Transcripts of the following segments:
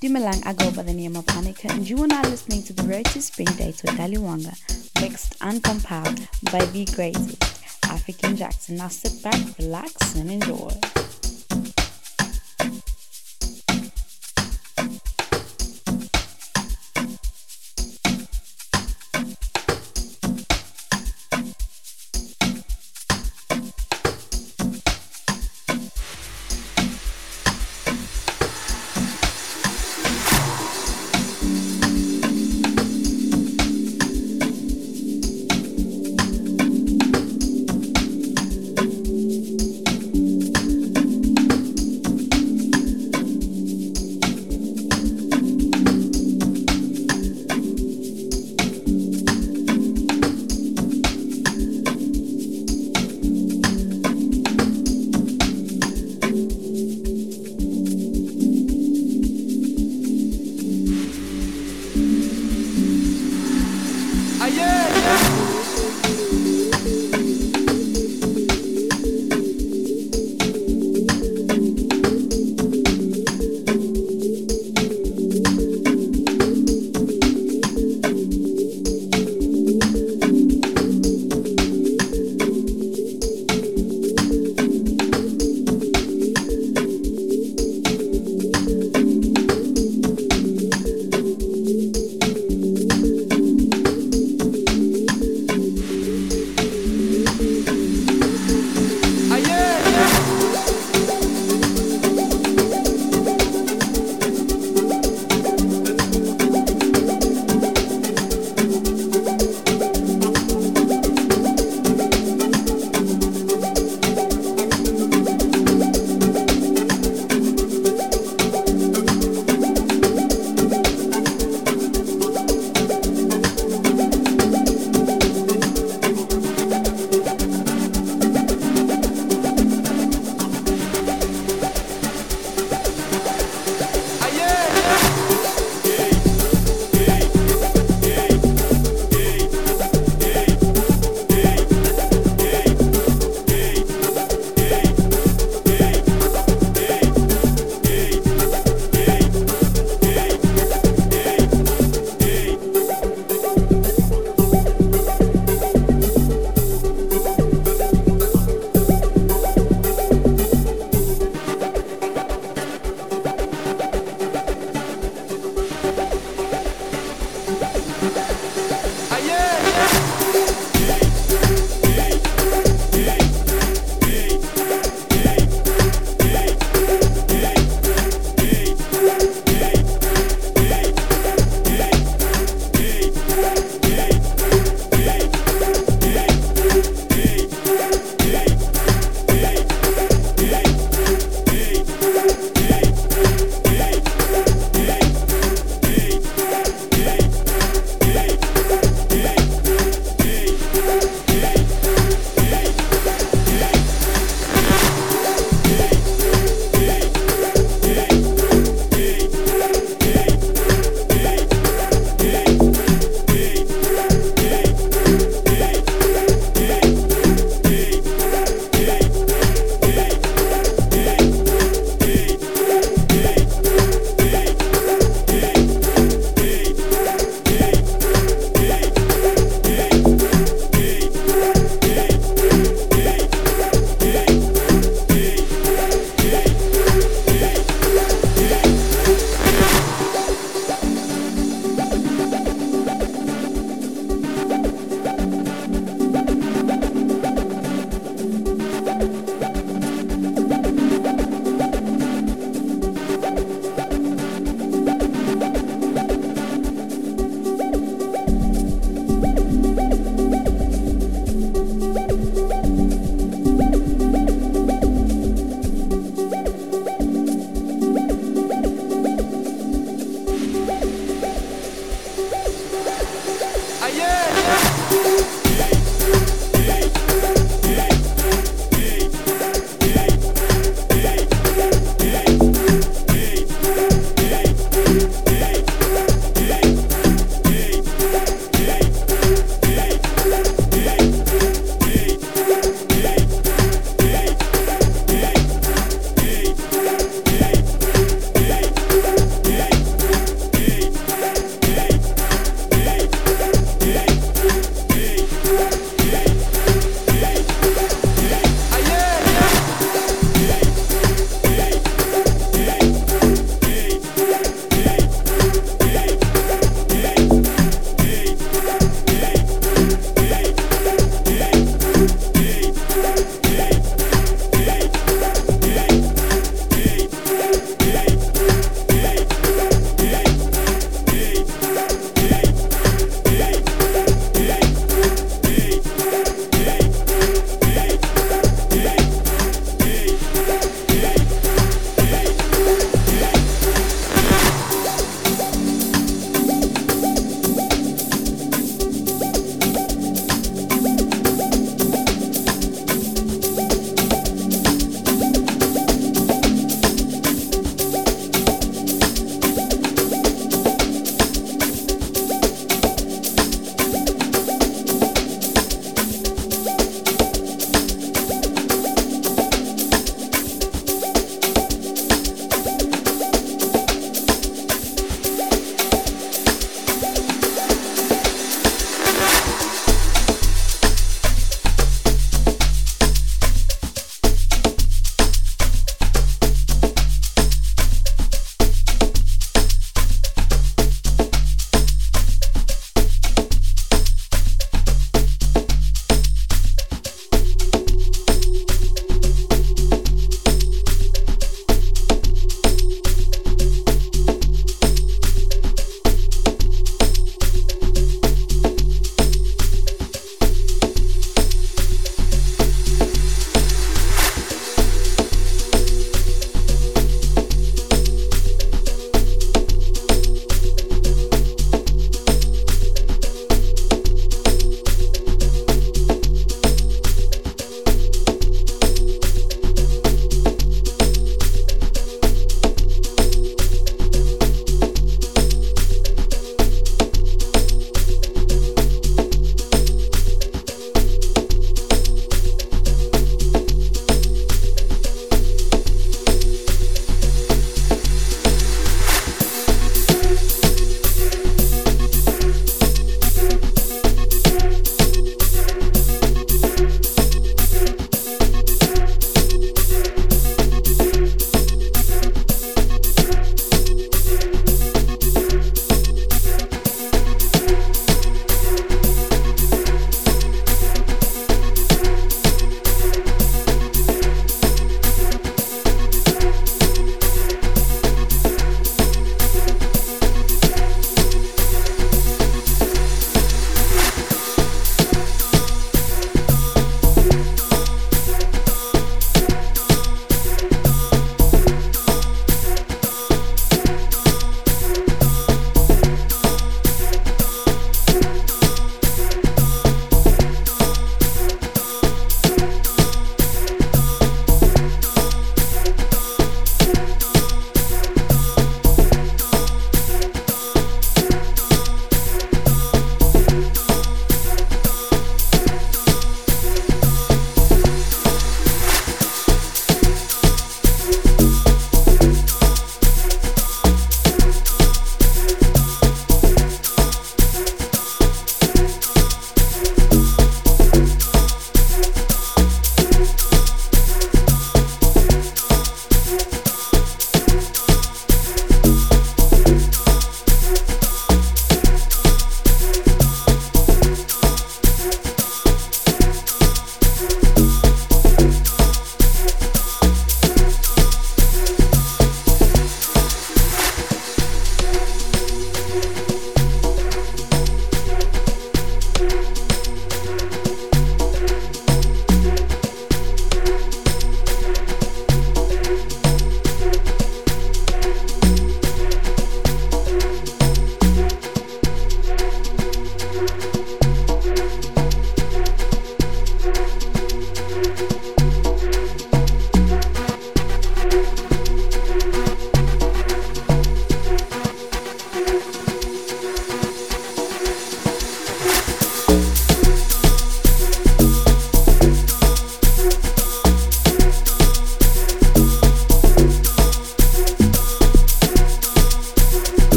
Dumalang, I go by the name of Hanika, and you are now listening to the Road Spring Dates with Daliwonga, mixed and compiled by the greatest African Jackson. Now sit back, relax, and enjoy.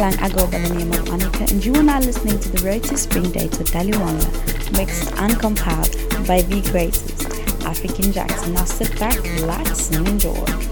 Milang, I go by the name of Anika, and you are now listening to the Road to Spring Day with Daliwonga, mixed and compiled by the greatest African Jackson. Now sit back, relax, and enjoy.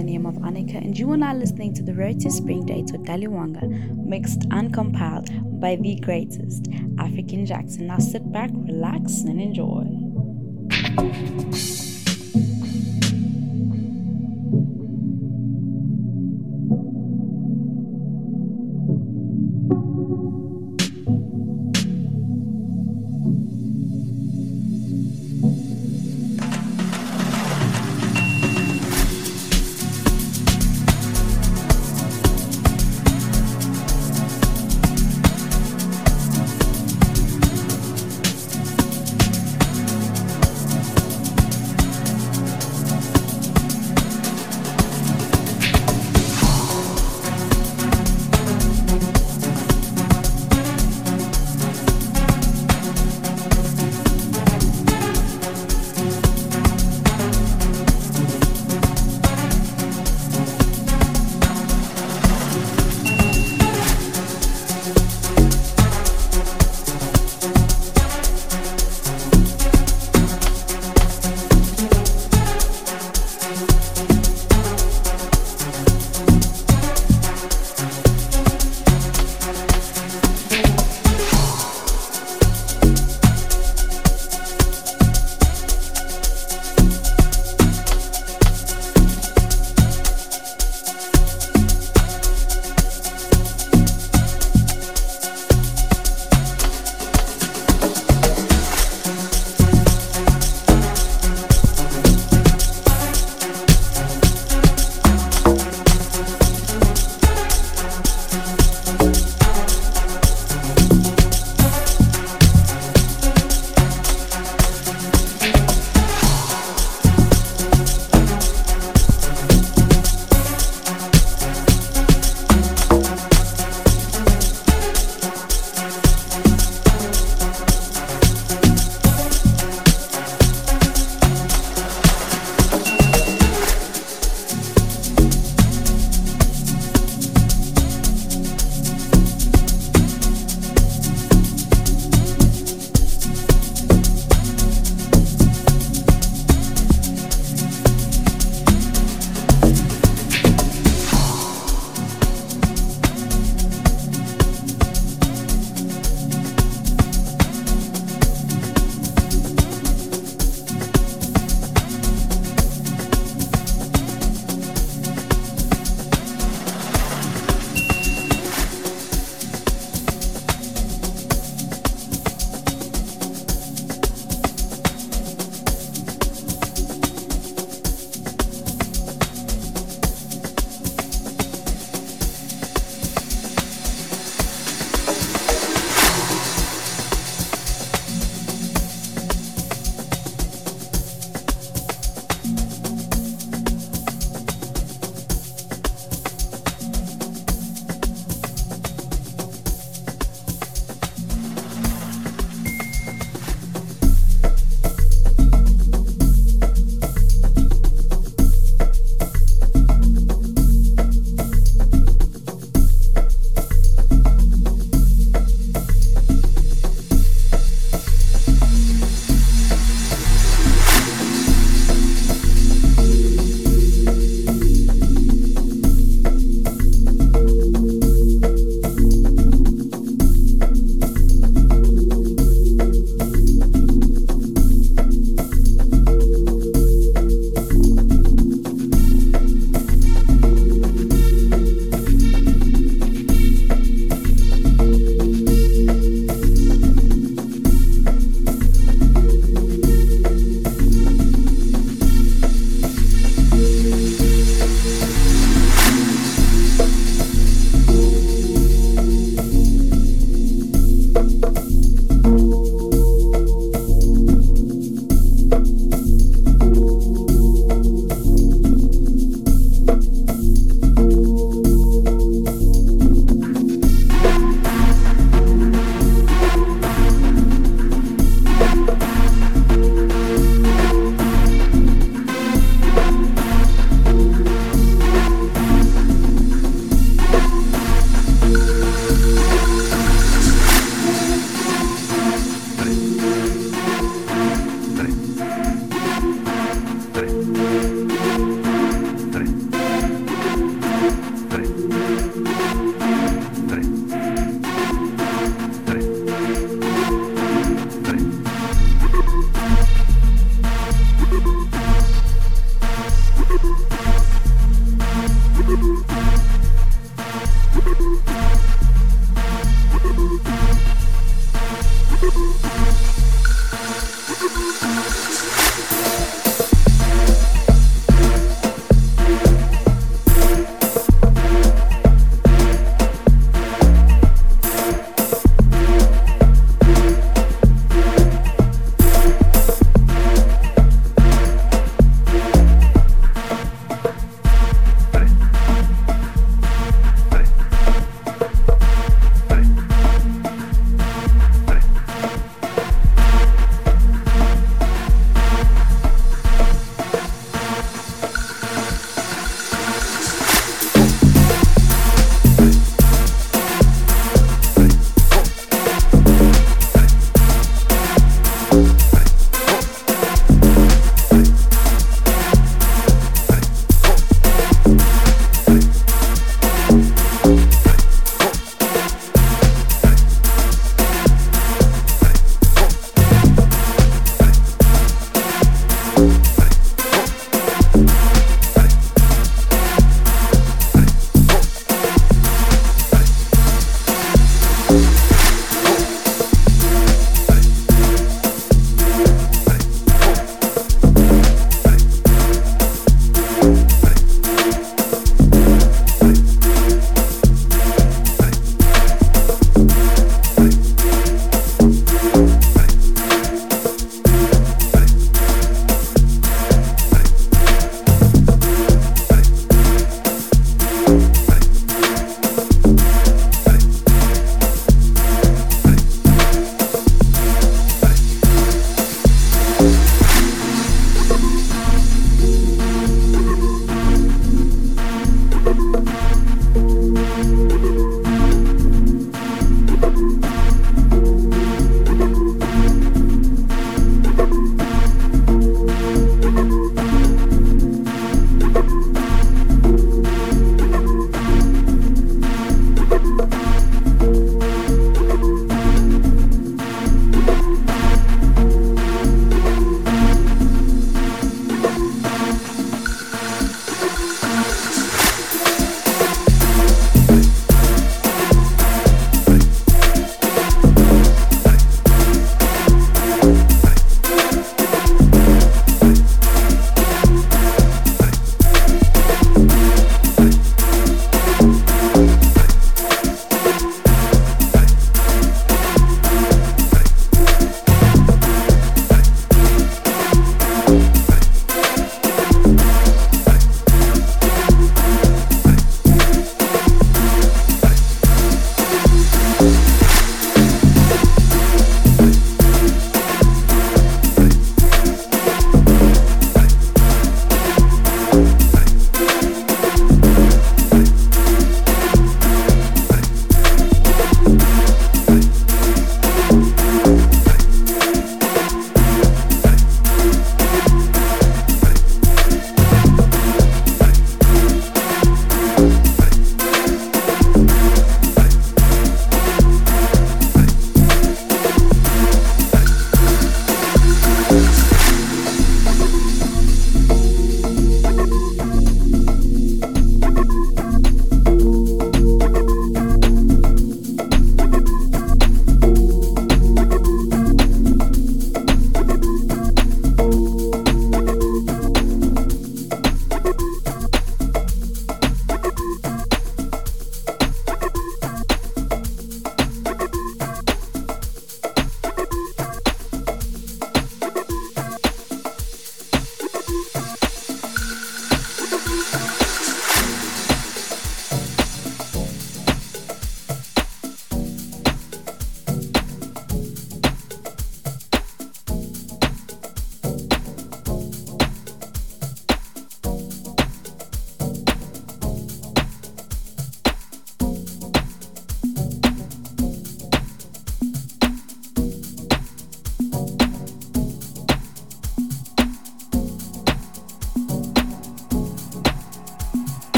The name of Annika, and you are now listening to the Road to Spring Dates with Daliwonga, mixed and compiled by the greatest, African Jackson. Now sit back, relax, and enjoy.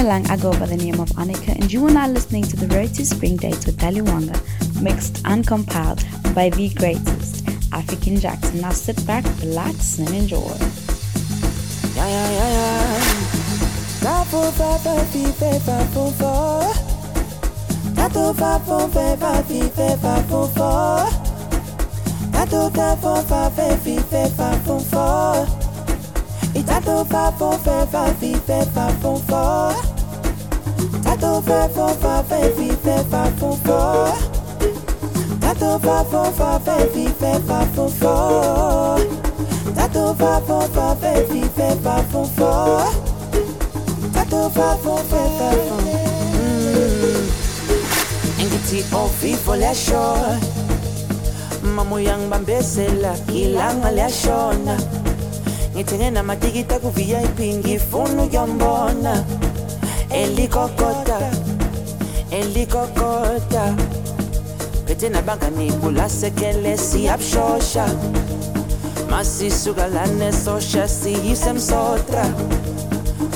Dumelang, I go by the name of Annika, and you are now listening to the Road to Spring Dates with Daliwonga, mixed and compiled by the greatest, African Jackson. Now sit back, relax, and enjoy. Yeah, yeah, yeah, yeah. Tato, fefo, fafe, fife, papo, fo. Tato, papo, fafe, fife, papo, fo. Tato, papo, fafe, fife, papo, fo. Tato, papo, fefe, Ngithi ofifo liyashona mama uyangibambezela ilanga liyashona ngithenge namatikiti aku-vip ngifuna ukuyombona elikokota elikokota. Phethe nabangani kulasekele siyabushosha masisuka lana esosha siyisemsotra.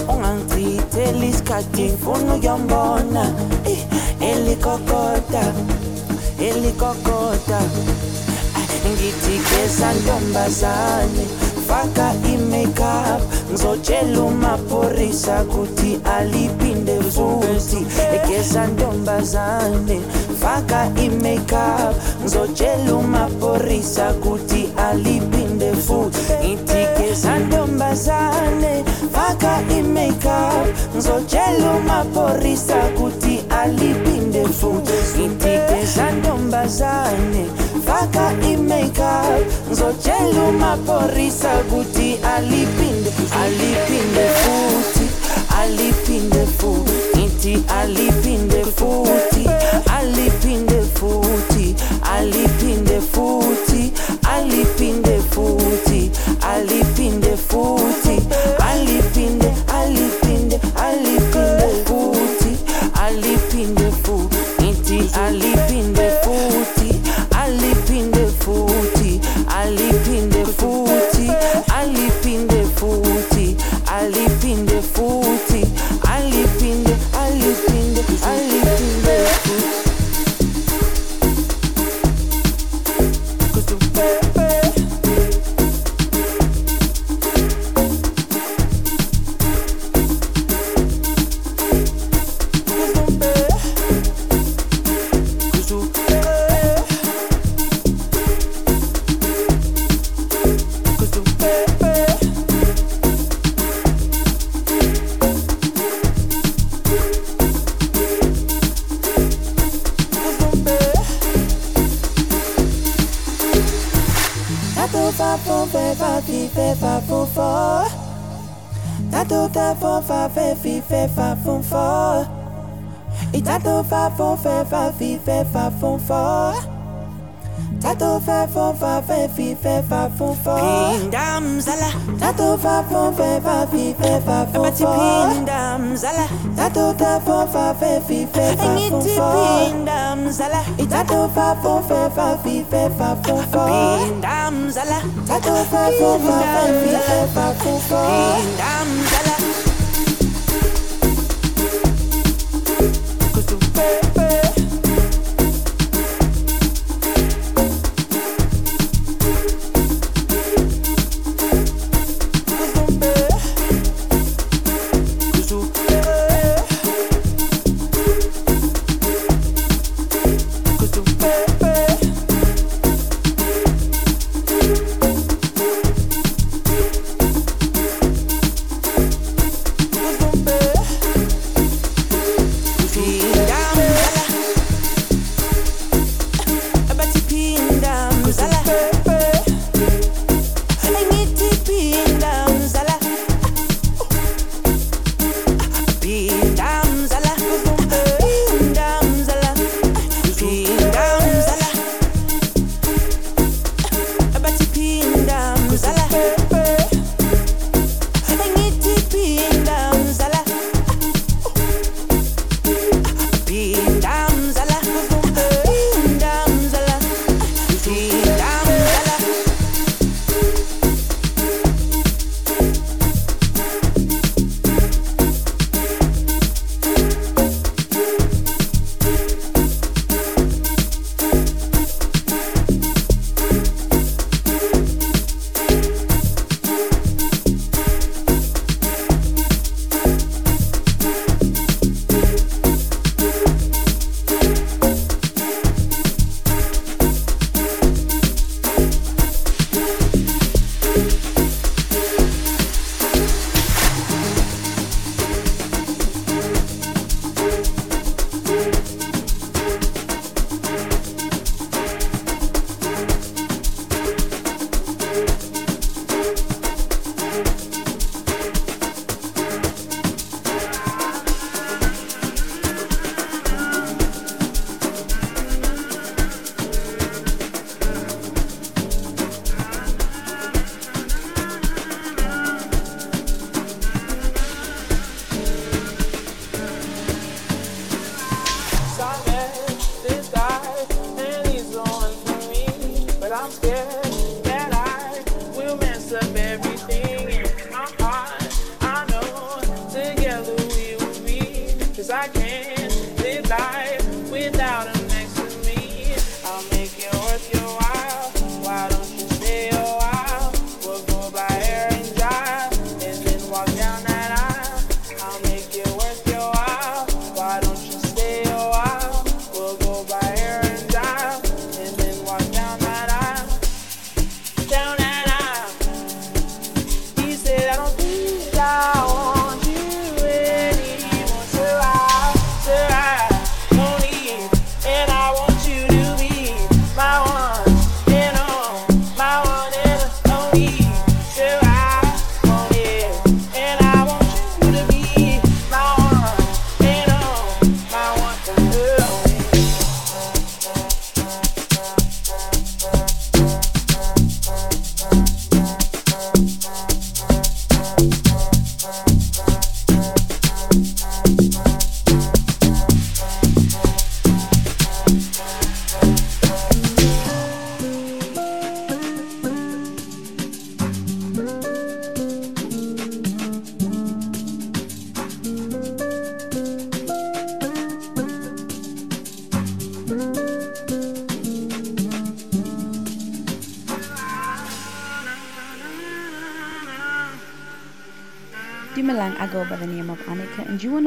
Ungangichitheli isikhathi ngifuna ukuyombona. Eh, elikokota elikokota. Ngithi geza ntombazane faka i-makeup. Ngizotshela umaphorisa kuthi aliphinde futhi egeza ntombazane faka i-makeup ngizotshela umaphorisa kuthi aliphinde futhi ngithi geza ntombazane faka i-makeup ngizotshela umaphorisa kuthi aliphinde futhi ngithi geza ntombazane faka i-makeup ngizotshela umaphorisa kuthi aliphinde aliphinde futhi aliphinde futhi ngithi aliphinde futhi aliphinde futhi aliphinde fi fe fa fo fo Pinda mzala, Tato fa fo fe fa fi fe fa fo fo pinda mzala, Tato ta fo fa fe fi fe fa fo fo pinda mzala, I tato fa fo fe fa fi fe fa fo fo pinda mzala, Tato fa fo fa fe fi fe fa fo fo pinda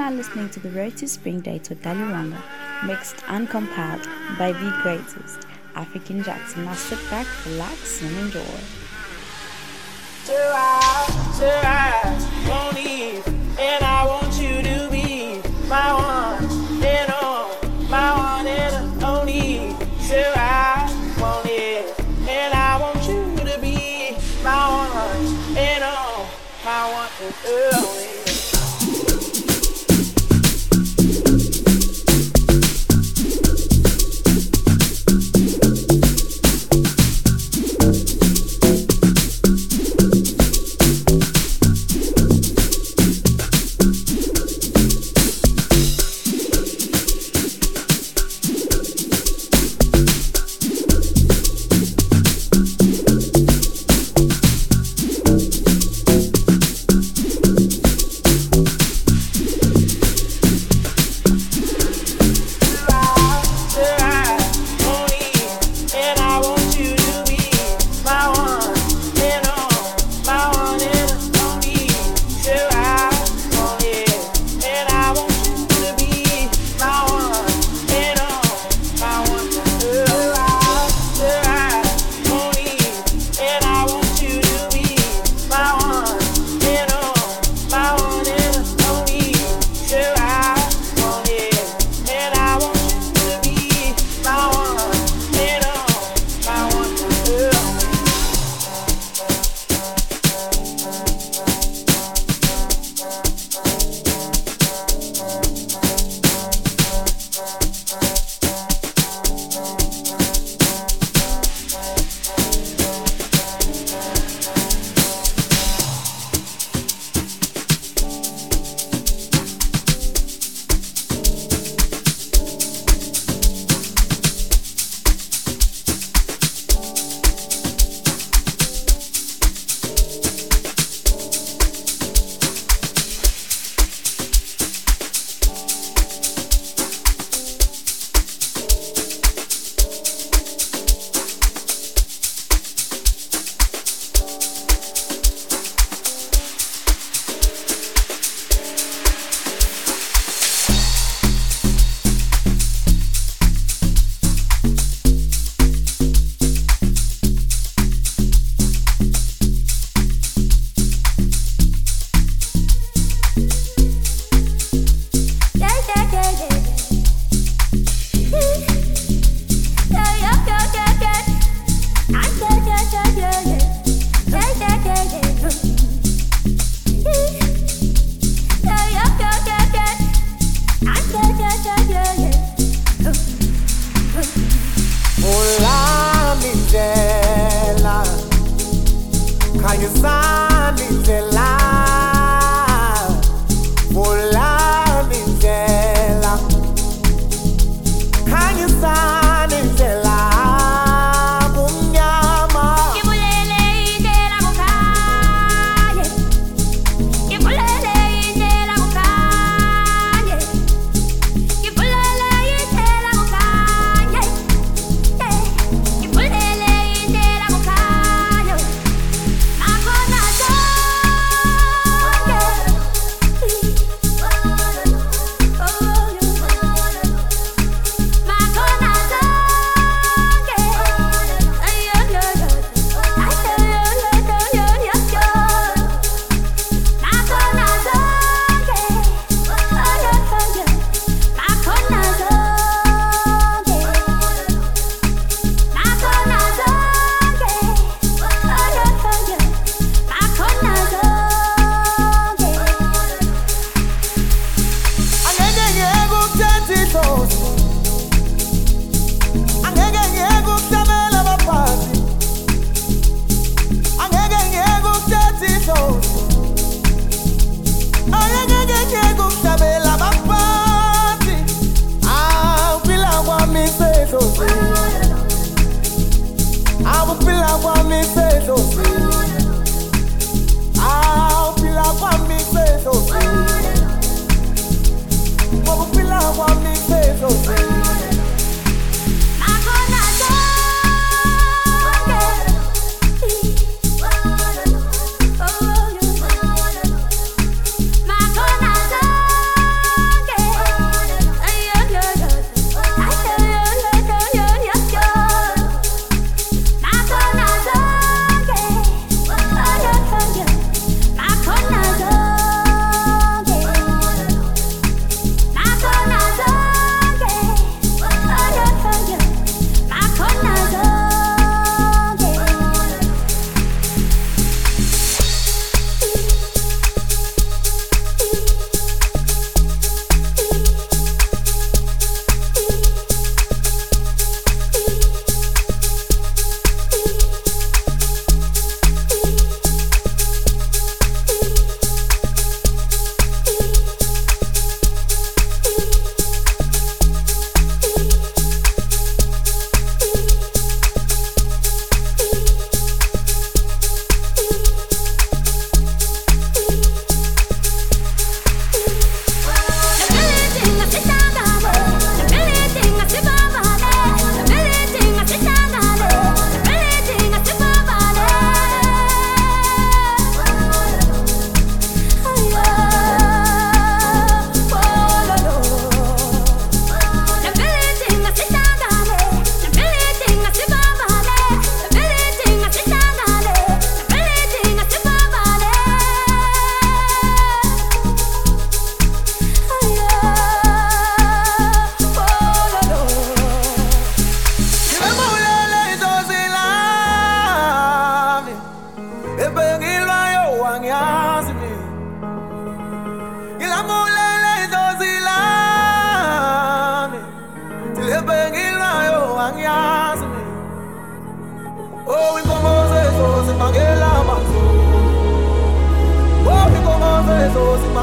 are listening to the to Spring Date with Daliwonga, mixed and compiled by the greatest African Jackson. Now sit back, relax, and enjoy. and I want you to be my one and all, my one and only. So I want it, and I want you to be my one and all, my one and only.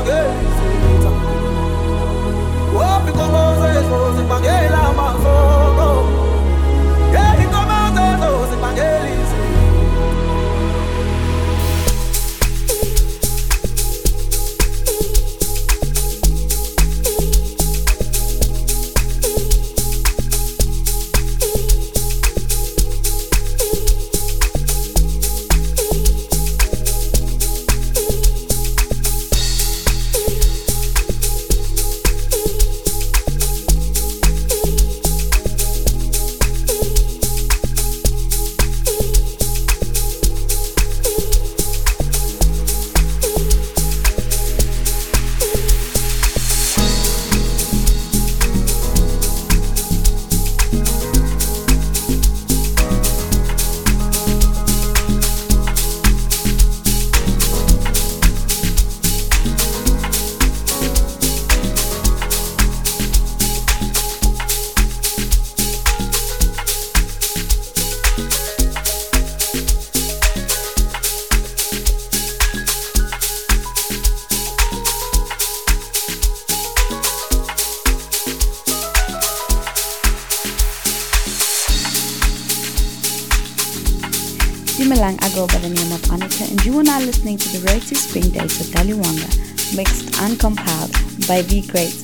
Listening by Be greatest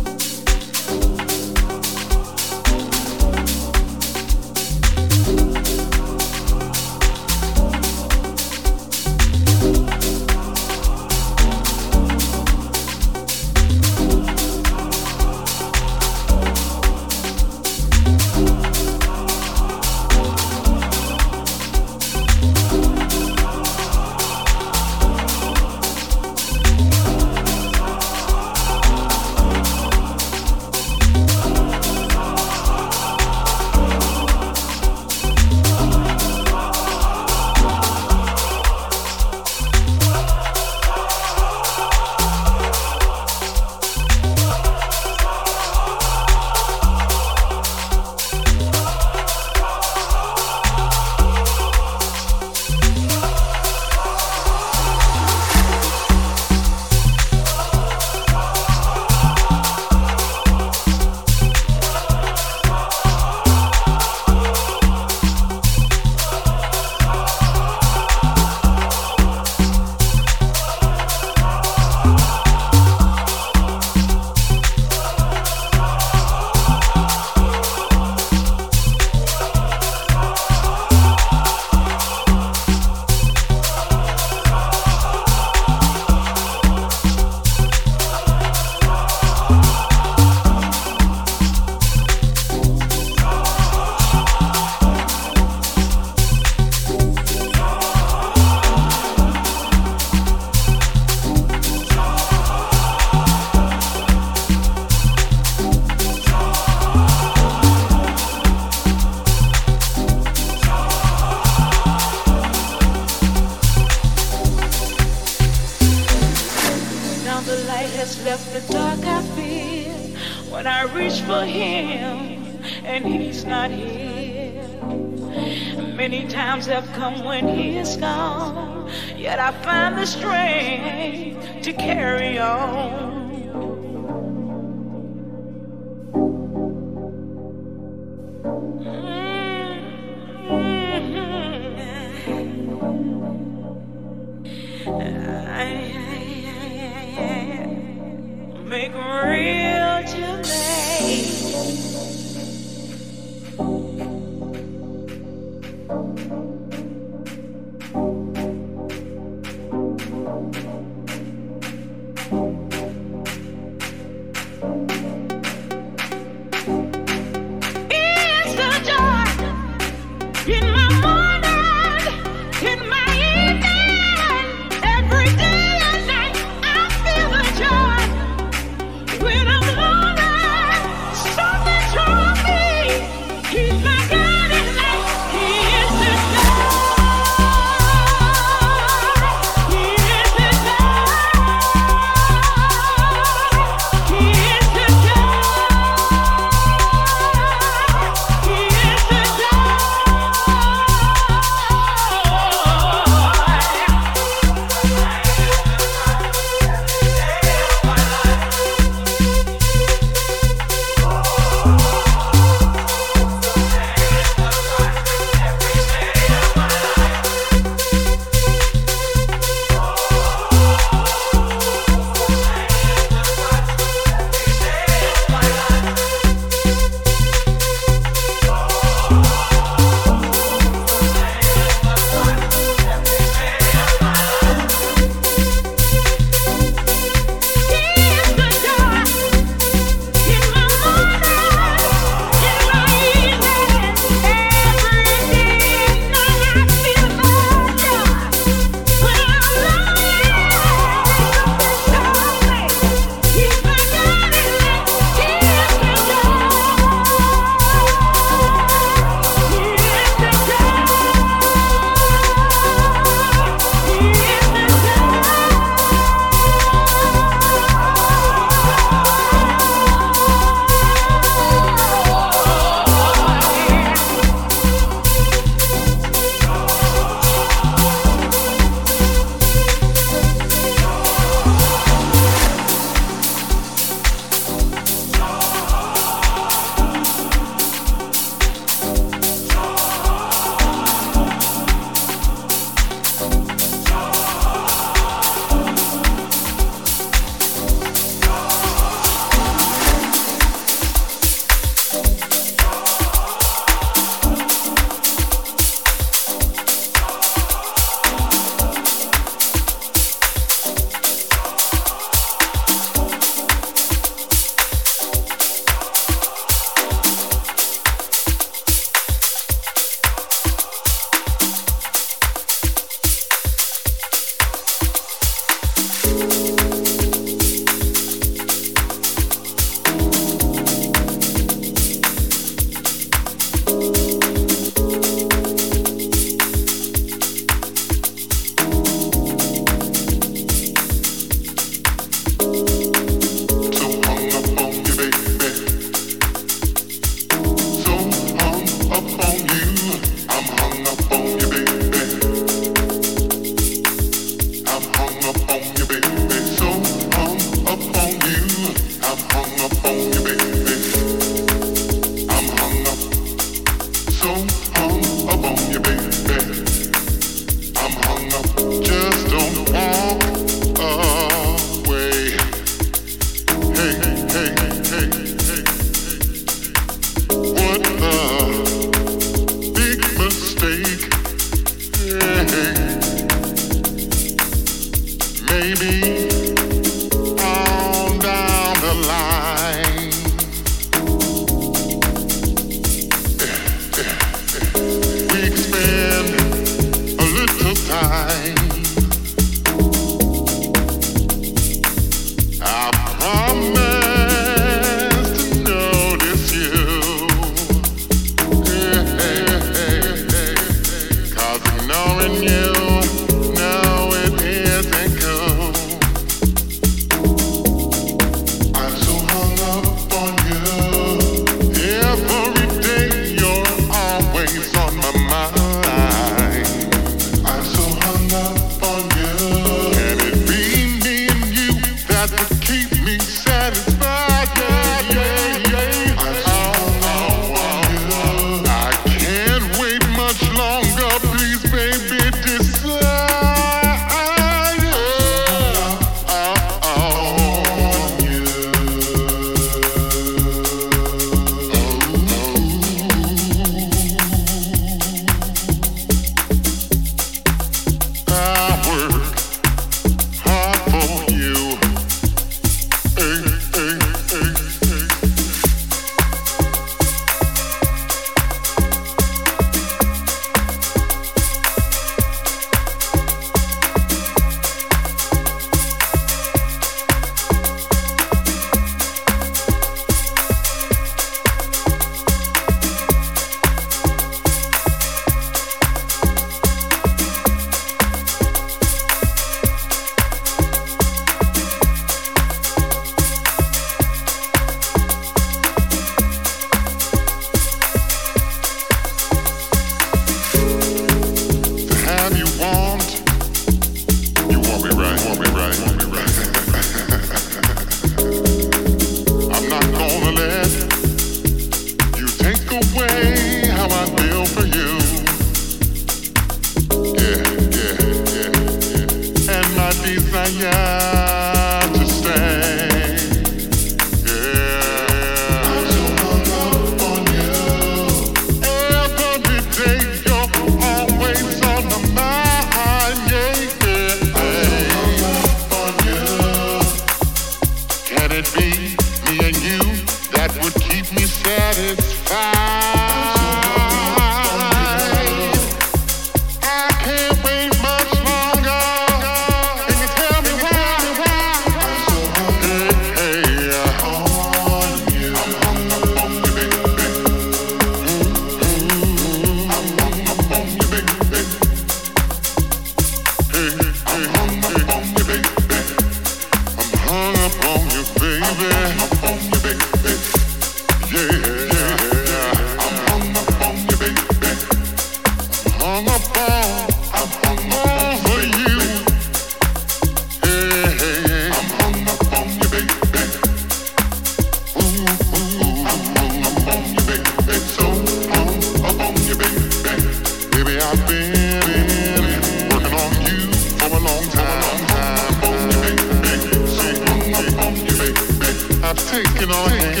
Give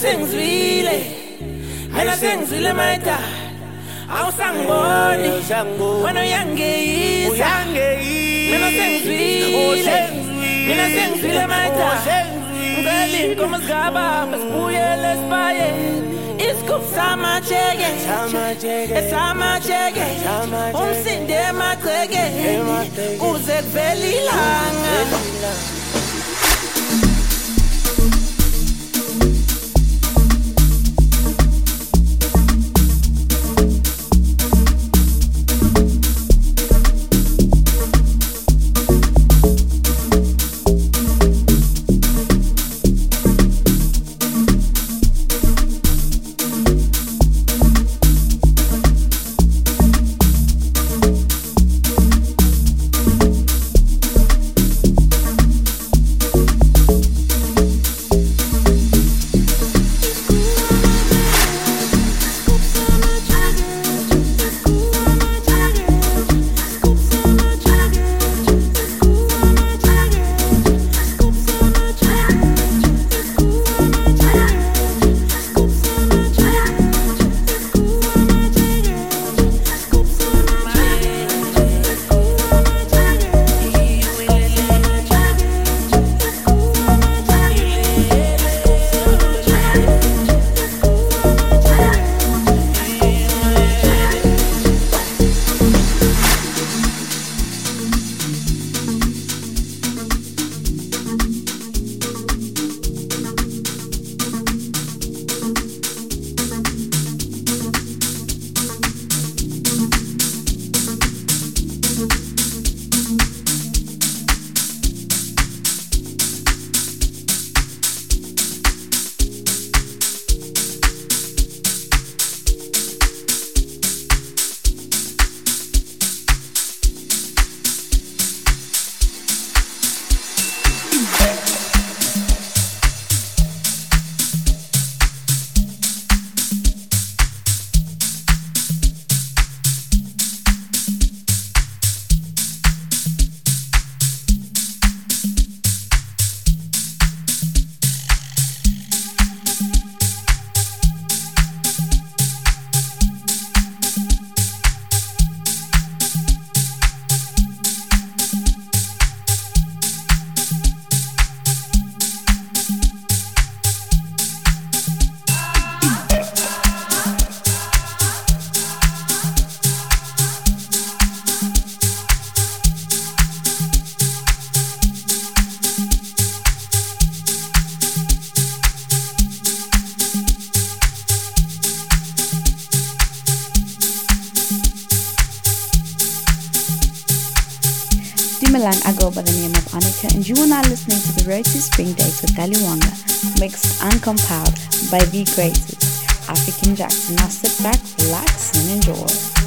sengizwile. Mina sengizwile maidala awusangiboni. Wena uyangeyisa. Mina oh, sengizwile. Mina sengizwile maidala oh, ngicela iy'nkomo zikababa sibuyele esibayeni. Isigubhu samajeke. Esamajeke. Umsinde emagcekeni kuze kuvela ilanga. by The Greatest. African Jackson. Now sit back, relax, and enjoy.